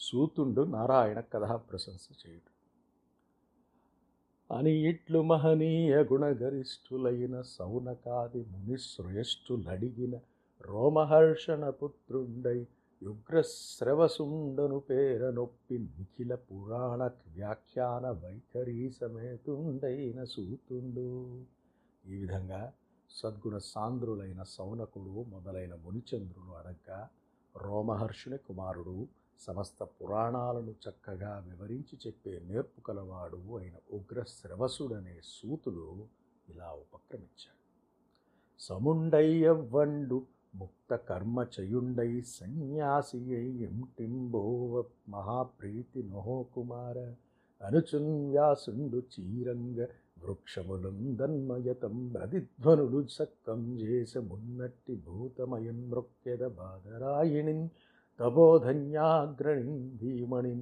సూతుండు నారాయణ కథా ప్రశంస చేయుడు. అని ఇట్లు మహనీయ గుణగరిష్ఠులైన సౌనకాది మునిశ్రేష్ఠులడిగిన రోమహర్షణ పుత్రుండై యుగ్రశ్రవసుండను పేర నొప్పి నిఖిల పురాణ వ్యాఖ్యాన వైఖరి సమేతుండైన సూతుండు. ఈ విధంగా సద్గుణ సాంద్రులైన సౌనకుడు మొదలైన మునిచంద్రులు అనగా రోమహర్షుని కుమారుడు సమస్త పురాణాలను చక్కగా వివరించి చెప్పే నేర్పు కలవాడు అయిన ఉగ్రశ్రవసుడనే సూతుడు ఇలా ఉపక్రమించాడు. సముండయ్యవ్వండు ముక్త కర్మ చయుండై సన్యాసి ఎంటింబోవ మహాప్రీతి నోహో కుమార. అనుచున్ వ్యాసుండు చీరంగ వృక్షములందన్మయతం రదిధ్వనుడు సక్కం చేసమున్నట్టి భూతమయం మృక్యద బాధరాయిణిన్ తపోధన్యాగ్రణిన్ ధీమణిం.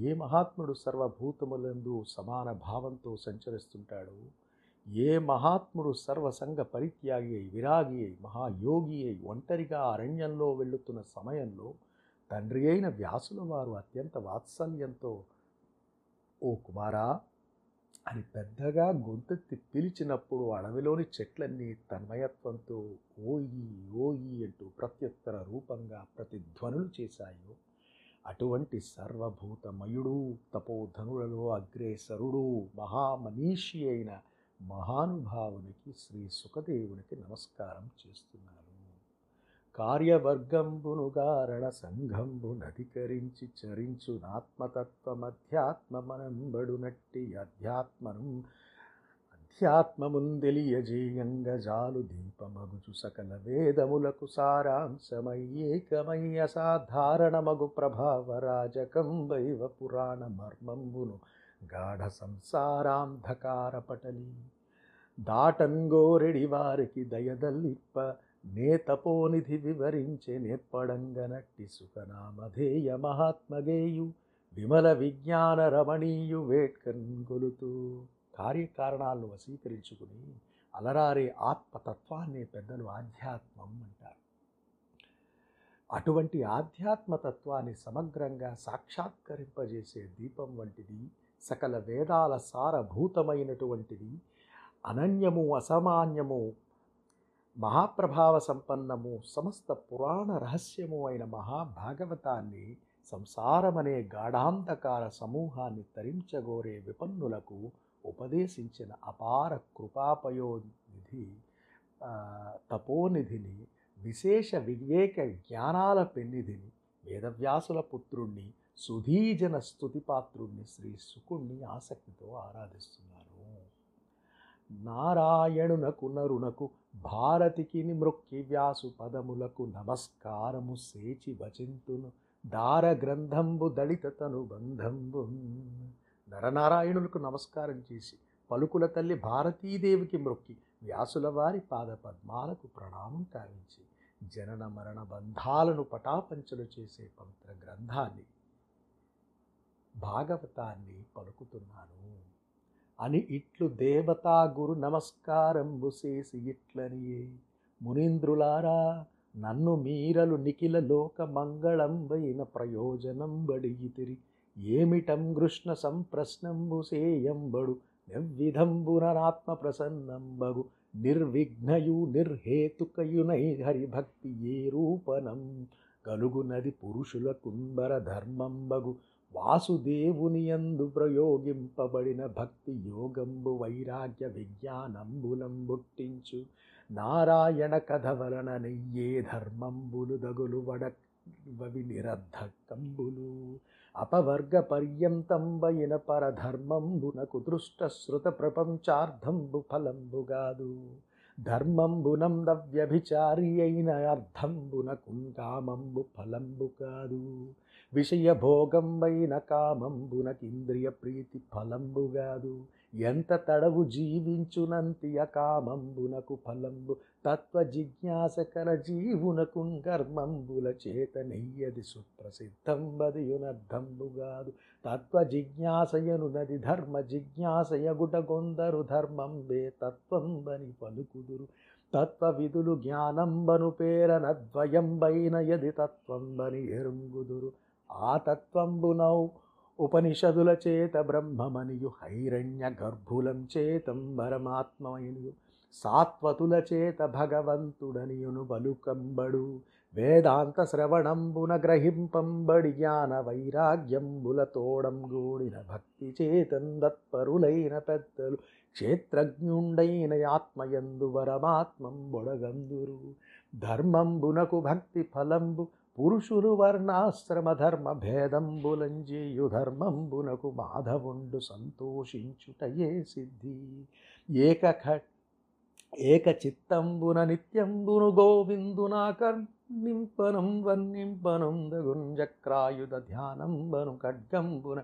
ఏ మహాత్ముడు సర్వభూతములందు సమాన భావంతో సంచరిస్తుంటాడు ఏ మహాత్ముడు సర్వసంగ పరిత్యాగి అయి విరాగి అయి మహాయోగి అయి ఒంటరిగా అరణ్యంలో వెళ్ళుతున్న సమయంలో తండ్రి అయిన వ్యాసుల వారు అత్యంత వాత్సల్యంతో ఓ కుమారా అని పెద్దగా గొంతెత్తి పిలిచినప్పుడు అడవిలోని చెట్లన్నీ తన్మయత్వంతో ఓయి ఓయి అంటూ ప్రత్యుత్తర రూపంగా ప్రతిధ్వనులు చేశాయో అటువంటి సర్వభూతమయుడు తపోధనులలో అగ్రేసరుడు మహామనీషి అయిన మహానుభావునికి శ్రీ సుఖదేవునికి నమస్కారం చేస్తున్నాను. కార్యవర్గంబును కారణ సంఘంబునధికరించి చరించు నాత్మతత్వమధ్యాత్మమనంబడునట్టి అధ్యాత్మను అధ్యాత్మముందెలియజేయంగ జాలు దీపమగుచు సకల వేదములకు సారాంశమయ్యేకమై ఏకమై అసాధారణమగు ప్రభావరాజకం వైవ పురాణ మర్మంబును గాఢ సంసారాంధకార పటలి. దాటంగోరెడి వారికి దయదల్లిప్ప నేతపోనిధి వివరించే నేర్పడంగనట్టి సుఖనామధేయ మహాత్మగేయు విమల విజ్ఞాన రమణీయు వేట్కన్ గొలుతూ కార్యకారణాలను వశీకరించుకుని అలరారే ఆత్మతత్వాన్ని పెద్దలు ఆధ్యాత్మం అంటారు. అటువంటి ఆధ్యాత్మతత్వాన్ని సమగ్రంగా సాక్షాత్కరింపజేసే దీపం వంటిది సకల వేదాల సారభూతమైనటువంటిది అనన్యము అసామాన్యము మహాప్రభావ సంపన్నము సమస్త పురాణ రహస్యము అయిన మహాభాగవతాన్ని సంసారమనే గాఢాంధకార సమూహాన్ని తరించగోరే విపన్నులకు ఉపదేశించిన అపార కృపాపయోనిధి తపోనిధిని విశేష వివేక జ్ఞానాల పెన్నిధిని వేదవ్యాసుల పుత్రుణ్ణి సుధీజన స్థుతిపాత్రుణ్ణి శ్రీ సుకుణ్ణి ఆసక్తితో ఆరాధిస్తున్నారు. నారాయణునకు నరునకు భారతికి మృక్కి వ్యాసు పదములకు నమస్కారము సేచి వచింతును దార గ్రంథంబు దళిత తను బంధంబు. నరనారాయణులకు నమస్కారం చేసి పలుకుల తల్లి భారతీదేవికి మృక్కి వ్యాసుల వారి పాద పద్మాలకు ప్రణామం కావించి జనన మరణ బంధాలను పటాపంచలు చేసే పవిత్ర గ్రంథాన్ని భాగవతాన్ని పలుకుతున్నాను. అని ఇట్లు దేవతా గురు నమస్కారంబు చేసి ఇట్లనియే. మునీంద్రులారా నన్ను మీరలు నిఖిల లోక మంగళంబైన ప్రయోజనం బడిగితిరి ఏమిటం కృష్ణ సంప్రశ్నంబు సేయంబడు నిర్విధంబునరాత్మ ప్రసన్నంబగు. నిర్విఘ్నయు నిర్హేతుకయునై హరిభక్తి ఏ రూపనం. కలుగునది పురుషుల కుంబర ధర్మంబగు. వాసుదేవుని యందు ప్రయోగింపబడిన భక్తి యోగంబు వైరాగ్య విజ్ఞానంబులం బుట్టించు నారాయణ కథ వలన నెయ్యే ధర్మంబులు దగులు వడవి నిరర్ధకంబులు. అపవర్గ పర్యంతంబైన పరధర్మంబునకు దృష్టశ్రుత ప్రపంచార్థంబు ఫలంబుగాదు ధర్మంబునం వ్యభిచారి అయిన అర్థంబునకు కామంబు ఫలంబు కాదు. విషయభోగంబైన కామంబునకింద్రియ ప్రీతి ఫలంబుగాదు ఎంత తడవు జీవించునంతి అకామంబునకు ఫలంబు. తత్వ జిజ్ఞాసకర జీవునకు కర్మంబుల చేత నెయ్యది సుప్రసిద్ధంబదియునర్థంబుగాదు. తత్వ జిజ్ఞాసయనునది ధర్మ జిజ్ఞాసయగుట కొందరు ధర్మంబే తత్వంబని పలుకుదురు. తత్వవిధులు జ్ఞానంబను పేరనద్వయంబైన యది తత్వంబని ఎరుంగుదురు. ఆ తత్వంబునౌ ఉపనిషదుల చేత బ్రహ్మమనియు హైరణ్య గర్భులం చేతం పరమాత్మమనియు సాత్వతుల చేత భగవంతుడనియును బలుకంబడు వేదాంత శ్రవణంబున గ్రహింపంబడి జ్ఞాన వైరాగ్యంబుల తోడం గూడిన భక్తి చేతందత్పరులైన పెద్దలు క్షేత్రజ్ఞుండైన ఆత్మయందు వరమాత్మం బొడగందురు ధర్మంబునకు భక్తి ఫలంబు పురుషులు వర్ణాశ్రమ ధర్మ భేదంబులంజేయు ధర్మంబునకు మాధవుండు సంతోషించుటయే సిద్ధి. ఏక ఏక చిత్తంబున నిత్యంబును గోవిందునా కర్ణింపనం వర్ణింపనం దగుంజక్రాయుధ ధ్యానంబను ఖడ్గంబున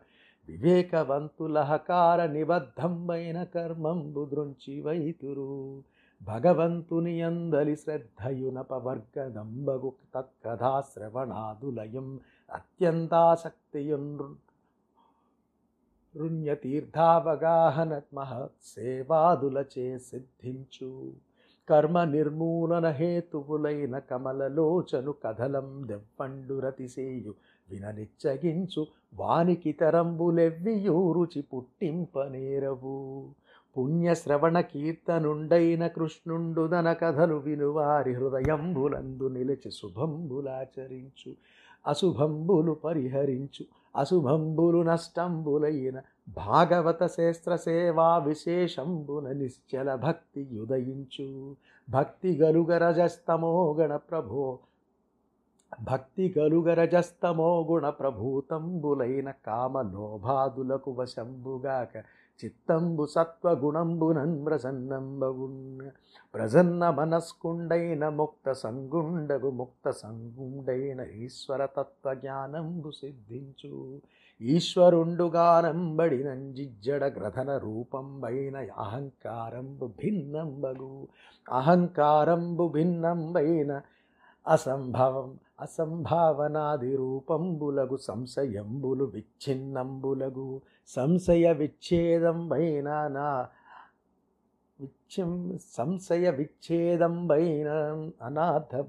వివేకవంతులహకార నిబద్ధంబైన కర్మంబు దృంచి వైతురు భగవంతుని అందలి శ్రద్ధయునపవర్గదంబగు తత్కథాశ్రవణాదులయం అత్యంతాసక్తియున్ రుణ్యతీర్థావగాహన మహత్సేవాదులచే సిద్ధించు. కర్మ నిర్మూలన హేతువులైన కమలలోచను కథలం దెవ్వండురతిసేయు. విననిచ్చగించు వానికి తరంబులెవ్వియూ రుచి పుట్టింపనేరవు. పుణ్యశ్రవణ కీర్తనుండైన కృష్ణుండు దన కథలు వినువారి హృదయంబులందు నిలిచి శుభంబులాచరించు అశుభంబులు పరిహరించు అశుభంబులు నష్టంబులైన భాగవత శాస్త్ర సేవా విశేషంబున నిశ్చల భక్తి యుదయించు. భక్తి గలుగరజస్తమో గణ ప్రభో భక్తి గలుగరజస్తమో గుణ ప్రభూతంబులైన కామలోభాదులకు వశంబుగాక చిత్తంబు సత్వగుణంబునన్ ప్రసన్నంబగున్న ప్రసన్న మనస్కుండైన ముక్త సంగుండగు ముక్త సంగుండైన ఈశ్వర తత్వజ్ఞానంబు సిద్ధించు. ఈశ్వరుండుగానంబడినంజిజ్జడ గ్రథన రూపంబైన అహంకారంబు భిన్నంబగు. అహంకారంబు భిన్నంబైన అసంభవం అసంభావనాది రూపంబులగు సంశయంబులు విచ్ఛిన్నంబులగు సంశయ విచ్ఛేదంబైన నా విచ్ఛిం సంశయ విచ్ఛేదంబైన అనాథ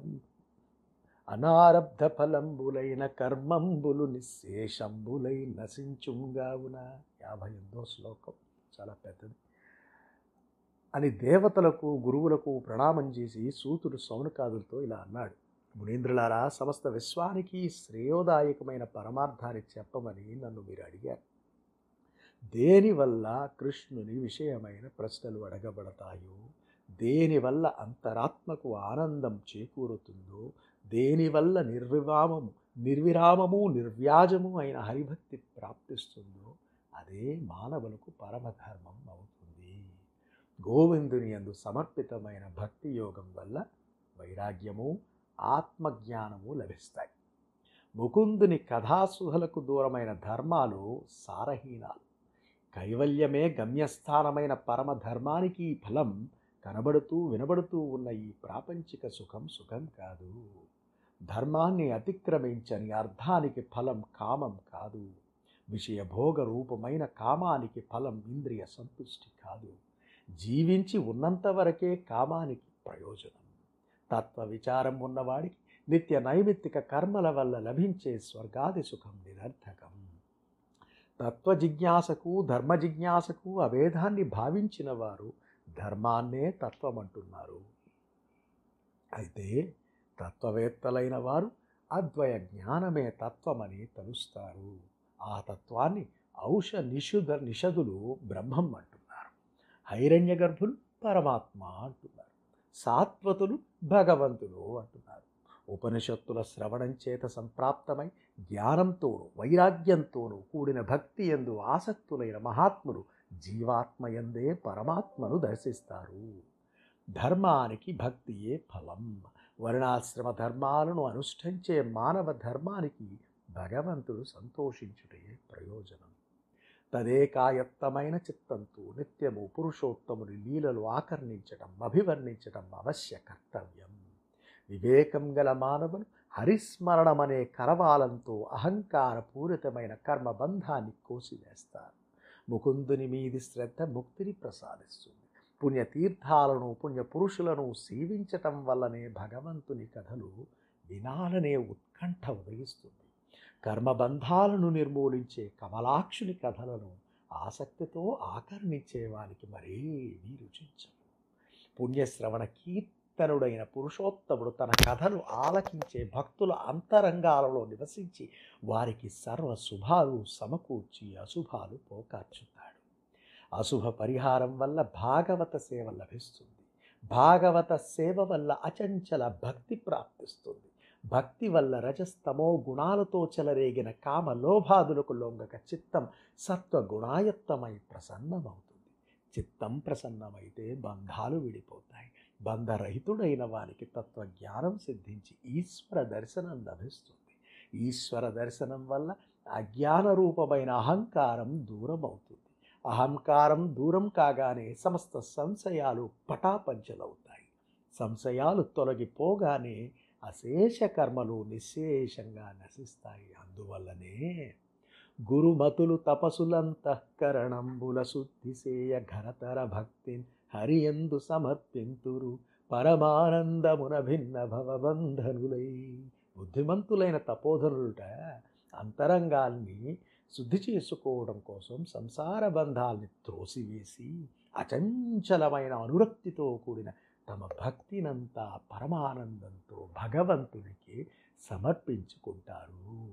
అనారబ్ధ ఫలంబులైన కర్మంబులు నిశేషంబులై నశించుగావున? యాభై ఎనిమిదో శ్లోకం. చాలా పెద్దది. అని దేవతలకు గురువులకు ప్రణామం చేసి సూతుడు సౌనకాదులతో ఇలా అన్నాడు. మునీంద్రులారా సమస్త విశ్వానికి శ్రేయోదాయకమైన పరమార్థాన్ని చెప్పమని నన్ను మీరు అడిగారు. దేనివల్ల కృష్ణుని విషయమైన ప్రశ్నలు అడగబడతాయో దేనివల్ల అంతరాత్మకు ఆనందం చేకూరుతుందో దేనివల్ల నిర్విరామము నిర్విరామము నిర్వ్యాజము అయిన హరిభక్తి ప్రాప్తిస్తుందో అదే మానవులకు పరమధర్మం అవుతుంది. గోవిందుని యందు సమర్పితమైన భక్తి యోగం వల్ల వైరాగ్యము ఆత్మజ్ఞానము లభిస్తాయి. ముకుందుని కథాసుహలకు దూరమైన ధర్మాలు సారహీనాలు. కైవల్యమే గమ్యస్థానమైన పరమధర్మానికి ఫలం కనబడుతూ వినబడుతూ ఉన్న ఈ ప్రాపంచిక సుఖం సుఖం కాదు. ధర్మాన్ని అతిక్రమించని అర్థానికి ఫలం కామం కాదు. విషయభోగ రూపమైన కామానికి ఫలం ఇంద్రియ సంతుష్టి కాదు. జీవించి ఉన్నంత వరకే కామానికి ప్రయోజనం. తత్వ విచారం ఉన్నవాడికి నిత్య నైమిత్తిక కర్మల వల్ల లభించే స్వర్గాది సుఖం నిరర్థకం. తత్వ జిజ్ఞాసకు ధర్మ జిజ్ఞాసకు అభేదాన్ని భావించిన వారు ధర్మాన్నే తత్వం అంటున్నారు అయితే తత్వవేత్తలైన వారు అద్వయ జ్ఞానమే తత్వమని తలుస్తారు. ఆ తత్వాన్ని ఔష నిషుధ నిషదులు బ్రహ్మం అంటున్నారు. హైరణ్య గర్భులు పరమాత్మ అంటున్నారు. సాత్వతులు భగవంతులు అంటున్నారు. ఉపనిషత్తుల శ్రవణం చేత సంప్రాప్తమై జ్ఞానంతోనూ వైరాగ్యంతోనూ కూడిన భక్తి ఎందు ఆసక్తులైన మహాత్ములు జీవాత్మయందే పరమాత్మను దర్శిస్తారు. ధర్మానికి భక్తియే ఫలం. వర్ణాశ్రమ ధర్మాలను అనుష్ఠించే మానవ ధర్మానికి భగవంతుడు సంతోషించుటే ప్రయోజనం. తదేకాయత్తమైన చిత్తంతో నిత్యము పురుషోత్తముని లీలలు ఆకర్ణించటం అభివర్ణించటం అవశ్య కర్తవ్యం. వివేకం గల మానవులు హరిస్మరణమనే కరవాలంతో అహంకార పూరితమైన కర్మబంధాన్ని కోసివేస్తారు. ముకుందుని మీది శ్రద్ధ ముక్తిని ప్రసాదిస్తుంది. పుణ్యతీర్థాలను పుణ్యపురుషులను సేవించటం వల్లనే భగవంతుని కథలు వినాలనే ఉత్కంఠ ఉదయిస్తుంది. కర్మబంధాలను నిర్మూలించే కమలాక్షుని కథలను ఆసక్తితో ఆకర్ణించేవానికి మరేమీ రుచించవు పుణ్యశ్రవణ కీర్తనుడైన పురుషోత్తముడు తన కథను ఆలకించే భక్తుల అంతరంగాలలో నివసించి వారికి సర్వ శుభాలు సమకూర్చి అశుభాలు పోకార్చుతాడు. అశుభ పరిహారం వల్ల భాగవత సేవ లభిస్తుంది. భాగవత సేవ వల్ల అచంచల భక్తి ప్రాప్తిస్తుంది. భక్తి వల్ల రజస్తమో గుణాలతో చెలరేగిన కామ లోభాదులకు లొంగక చిత్తం సత్వగుణాయత్తమై ప్రసన్నమవుతుంది. చిత్తం ప్రసన్నమైతే బంధాలు విడిపోతాయి. బంధరహితుడైన వానికి తత్వజ్ఞానం సిద్ధించి ఈశ్వర దర్శనం లభిస్తుంది. ఈశ్వర దర్శనం వల్ల అజ్ఞాన రూపమైన అహంకారం దూరం అవుతుంది అహంకారం దూరం కాగానే సమస్త సంశయాలు పటాపంచలవుతాయి. సంశయాలు తొలగిపోగానే అశేష కర్మలు నిశేషంగా నశిస్తాయి. అందువల్లనే గురుమతులు తపసులంతఃకరణంబుల శుద్ధిసేయ ఘనతర భక్తిన్ హరియందు సమర్పింతురు పరమానందమున భిన్న భవబంధనులై. బుద్ధిమంతులైన తపోధనులుట అంతరంగాల్ని శుద్ధి చేసుకోవడం కోసం సంసార బంధాల్ని త్రోసివేసి అచంచలమైన అనురక్తితో కూడిన తమ భక్తినంతా పరమానందంతో భగవంతునికి సమర్పించుకుంటారు.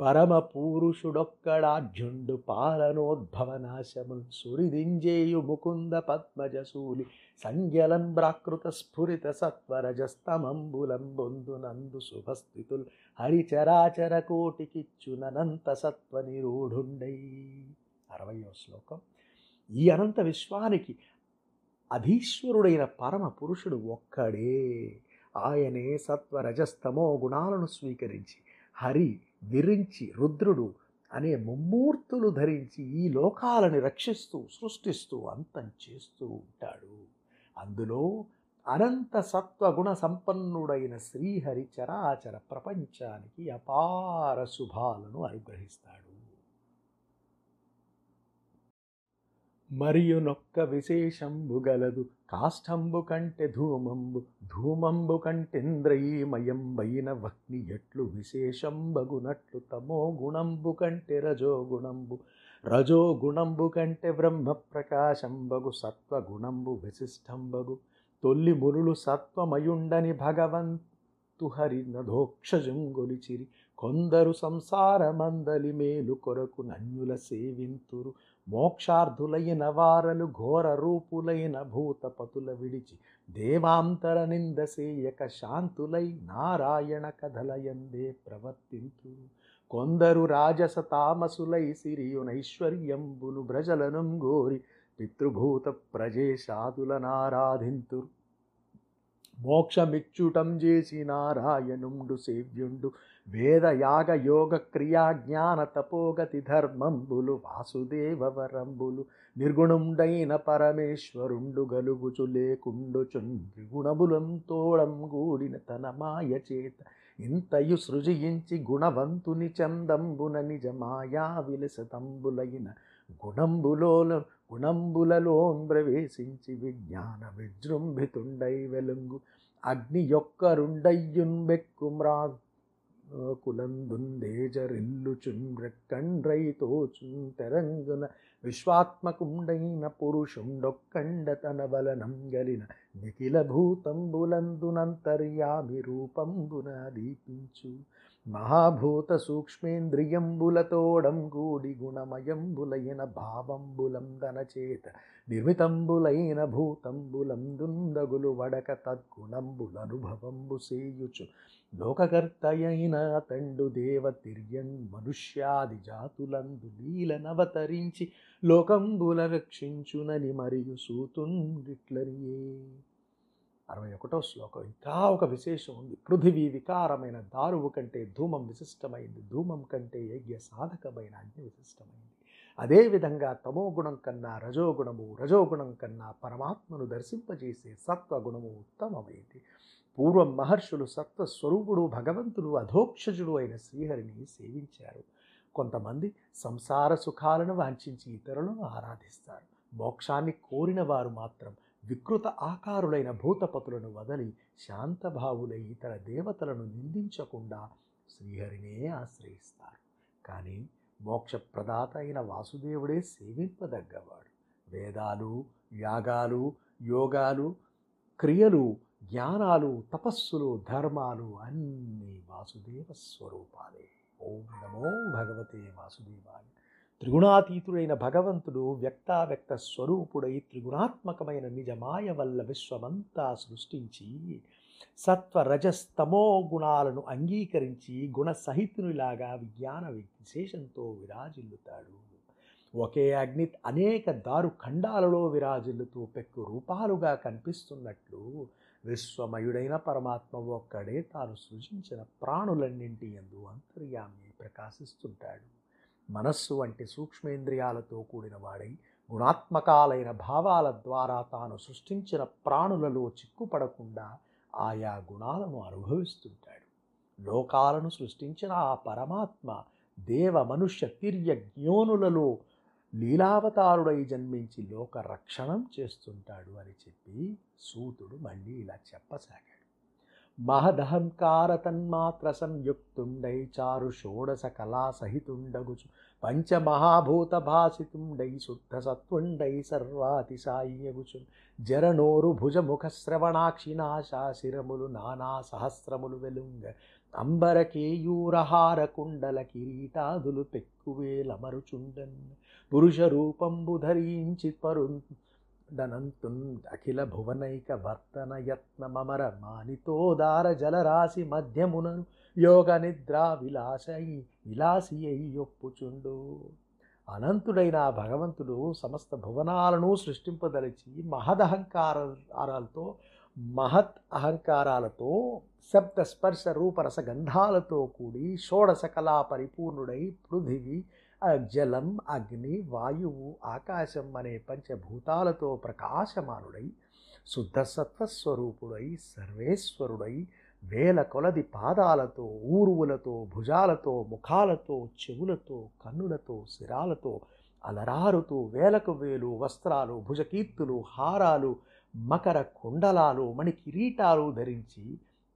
పరమ పురుషుడొక్కడాఢ్యుండు పాలనోద్భవనాశముల్ సురిదింజేయు ముకుంద పద్మజసూలి సంజ్ఞలం ప్రాకృత స్ఫురిత సత్వరజస్తమంబులంబొందునందు శుభస్థితుల్ హరిచరాచర కోటికిచ్చునంత సత్వ నిరూఢుండై అరవయో శ్లోకం. ఈ అనంత విశ్వానికి అధీశ్వరుడైన పరమ పురుషుడు ఒక్కడే. ఆయనే సత్వరజస్తమో గుణాలను స్వీకరించి హరి విరించి రుద్రుడు అనే ముమ్మూర్తులు ధరించి ఈ లోకాలని రక్షిస్తూ సృష్టిస్తూ అంతం చేస్తూ ఉంటాడు. అందులో అనంత సత్వగుణ సంపన్నుడైన శ్రీహరి చరాచర ప్రపంచానికి అపార శుభాలను అనుగ్రహిస్తాడు. మరియు నొక్క విశేషంబు గలదు. కాష్టంబు కంటే ధూమంబు ధూమంబు కంటేంద్రయీమయంబైన వగ్ని ఎట్లు విశేషంబగునట్లు తమో గుణంబు కంటే రజో గుణంబు రజో కంటే బ్రహ్మ ప్రకాశంబగు సత్వగుణంబు విశిష్టంబగు. తొల్లి మునులు సత్వమయుండని భగవంతు హరి నధోక్షజంగొలిచిరి కొందరు సంసారమందలి మేలు కొరకు నన్యుల సేవింతురు. మోక్షార్థులైన వారలు ఘోర రూపులైన భూతపతుల విడిచి దేవాంతర నిందసేయక శాంతులై నారాయణ కథలయందే ప్రవర్తింతు కొందరు రాజస తామసులై సిరియునైశ్వర్యంబును భ్రజలను గోరి పితృభూత ప్రజేశాదులనారాధింతురు మోక్షమిచ్చుటం చేసి నారాయణుండు సేవ్యుండు వేద యాగ యోగ క్రియా జ్ఞాన తపోగతి ధర్మంబులు వాసుదేవవరంబులు నిర్గుణుండైన పరమేశ్వరుండు గలుగుచు లేకుండుచున్ త్రిగుణములం గూడిన తన మాయ చేత ఇంతయు సృజించి గుణవంతుని చందంబున నిజ మాయా విలసతంబులైన గుణంబులోల గుణంబులలోన్ ప్రవేశించి విజ్ఞాన విజృంభితుండై వెలుంగు. అగ్ని యొక్కరుండయ్యున్ బెక్కుమ్రా కులందుందేజరిల్లుచున్ రెక్కండ్రైతోచున్ తెరంగున విశ్వాత్మకుండైన పురుషుండొక్కండ తన బలనం గలిన నిఖిల భూతంబులందునంతర్యామి రూపంబున దీపించు. మహాభూత సూక్ష్మేంద్రియంబులతోడం కూడి గుణమయంబులైన భావంబులందన చేత నిర్మితంబులైన భూతంబులందుందగులు వడక తద్గుణంబులనుభవంబు సేయుచు. లోకకర్తయైన తండు దేవ తిర్యం మనుష్యాది జాతులందు లీలనవతరించి లోకంబుల రక్షించునని మరియు సూతుండిట్లనియే అరవై ఒకటో శ్లోకం. ఇంకా ఒక విశేషం ఉంది. పృథివీ వికారమైన దారువు కంటే ధూమం విశిష్టమైంది. ధూమం కంటే యజ్ఞ సాధకమైన అగ్ని విశిష్టమైంది. అదేవిధంగా తమోగుణం కన్నా రజోగుణము రజోగుణం కన్నా పరమాత్మను దర్శింపజేసే సత్వగుణము ఉత్తమమైంది. పూర్వం మహర్షులు సత్వస్వరూపుడు భగవంతుడు అధోక్షజుడు అయిన శ్రీహరిని సేవించారు. కొంతమంది సంసార సుఖాలను వాంఛించి ఇతరులను ఆరాధిస్తారు. మోక్షాన్ని కోరిన వారు మాత్రం వికృత ఆకారులైన భూతపతులను వదలి శాంతభావులై ఇతర దేవతలను నిందించకుండా శ్రీహరినే ఆశ్రయిస్తారు. కానీ మోక్షప్రదాత అయిన వాసుదేవుడే సేవింపదగ్గవాడు. వేదాలు యాగాలు యోగాలు క్రియలు జ్ఞానాలు తపస్సులు ధర్మాలు అన్నీ వాసుదేవ స్వరూపాలే. ఓం నమో భగవతే వాసుదేవాయ. త్రిగుణాతీతుడైన భగవంతుడు వ్యక్తావ్యక్త స్వరూపుడై త్రిగుణాత్మకమైన నిజమాయ వల్ల విశ్వమంతా సృష్టించి సత్వ రజస్తమో గుణాలను అంగీకరించి గుణ సహితునిలాగా విజ్ఞాన విశేషంతో విరాజిల్లుతాడు. ఒకే అగ్ని అనేక దారు ఖండాలలో విరాజిల్లుతూ పెక్కు రూపాలుగా కనిపిస్తున్నట్లు విశ్వమయుడైన పరమాత్మ ఒక్కడే తాను సృజించిన ప్రాణులన్నింటి ఎందు అంతర్యామి ప్రకాశిస్తుంటాడు. మనస్సు వంటి సూక్ష్మేంద్రియాలతో కూడిన వాడై గుణాత్మకాలైన భావాల ద్వారా తాను సృష్టించిన ప్రాణులలో చిక్కుపడకుండా ఆయా గుణాలను అనుభవిస్తుంటాడు. లోకాలను సృష్టించిన ఆ పరమాత్మ దేవ మనుష్య తిర్య జ్ఞోనులలో లీలావతారుడై జన్మించి లోక రక్షణం చేస్తుంటాడు అని చెప్పి సూతుడు మళ్ళీ ఇలా చెప్పసాగాడు. మహదహంకార తన్మాత్ర సంయుక్తుండై చారు షోడశ కళా సహితుండగుచు పంచమహాభూత భాసితుండై శుద్ధ సత్వుండై సర్వాతిశాయ్యగుచు. జరనోరు భుజముఖ శ్రవణాక్షి శిరములు నానా సహస్రములు వెలుంగ. అంబరకేయూరహార కుండల కిరీటాదులు పెక్కువేలమరుచుండన్. పురుష రూపంబు ధరించి పరు దనంతున్ అఖిల భువనైక వర్తన యత్న మమర మానితోదార జలరాశి మధ్యమునను యోగ నిద్రా విలాసై విలాసి అయ్యొప్పుచుండు అనంతుడైన భగవంతుడు సమస్త భువనాలను సృష్టింపదలిచి మహదహంకారాలతో మహత్ అహంకారాలతో శబ్ద స్పర్శ రూపరస గంధాలతో కూడి షోడశ కళా పరిపూర్ణుడై పృథివి జలం అగ్ని వాయువు ఆకాశం అనే పంచభూతాలతో ప్రకాశమానుడై శుద్ధ సత్వస్వరూపుడై సర్వేశ్వరుడై వేల కొలది పాదాలతో ఊరువులతో భుజాలతో ముఖాలతో చెవులతో కన్నులతో శిరాలతో అలరారుతూ వేలకు వేలు వస్త్రాలు భుజకీర్తులు హారాలు మకర కుండలాలు మణి కిరీటాలు ధరించి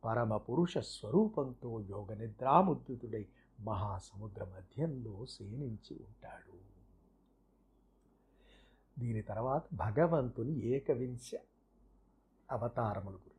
పరమ పురుష స్వరూపంతో యోగ నిద్రాముద్రితుడై మహాసముద్ర మధ్యంలో శయనించి ఉంటాడు. దీని తర్వాత భగవంతుని ఏకవింశ అవతారములు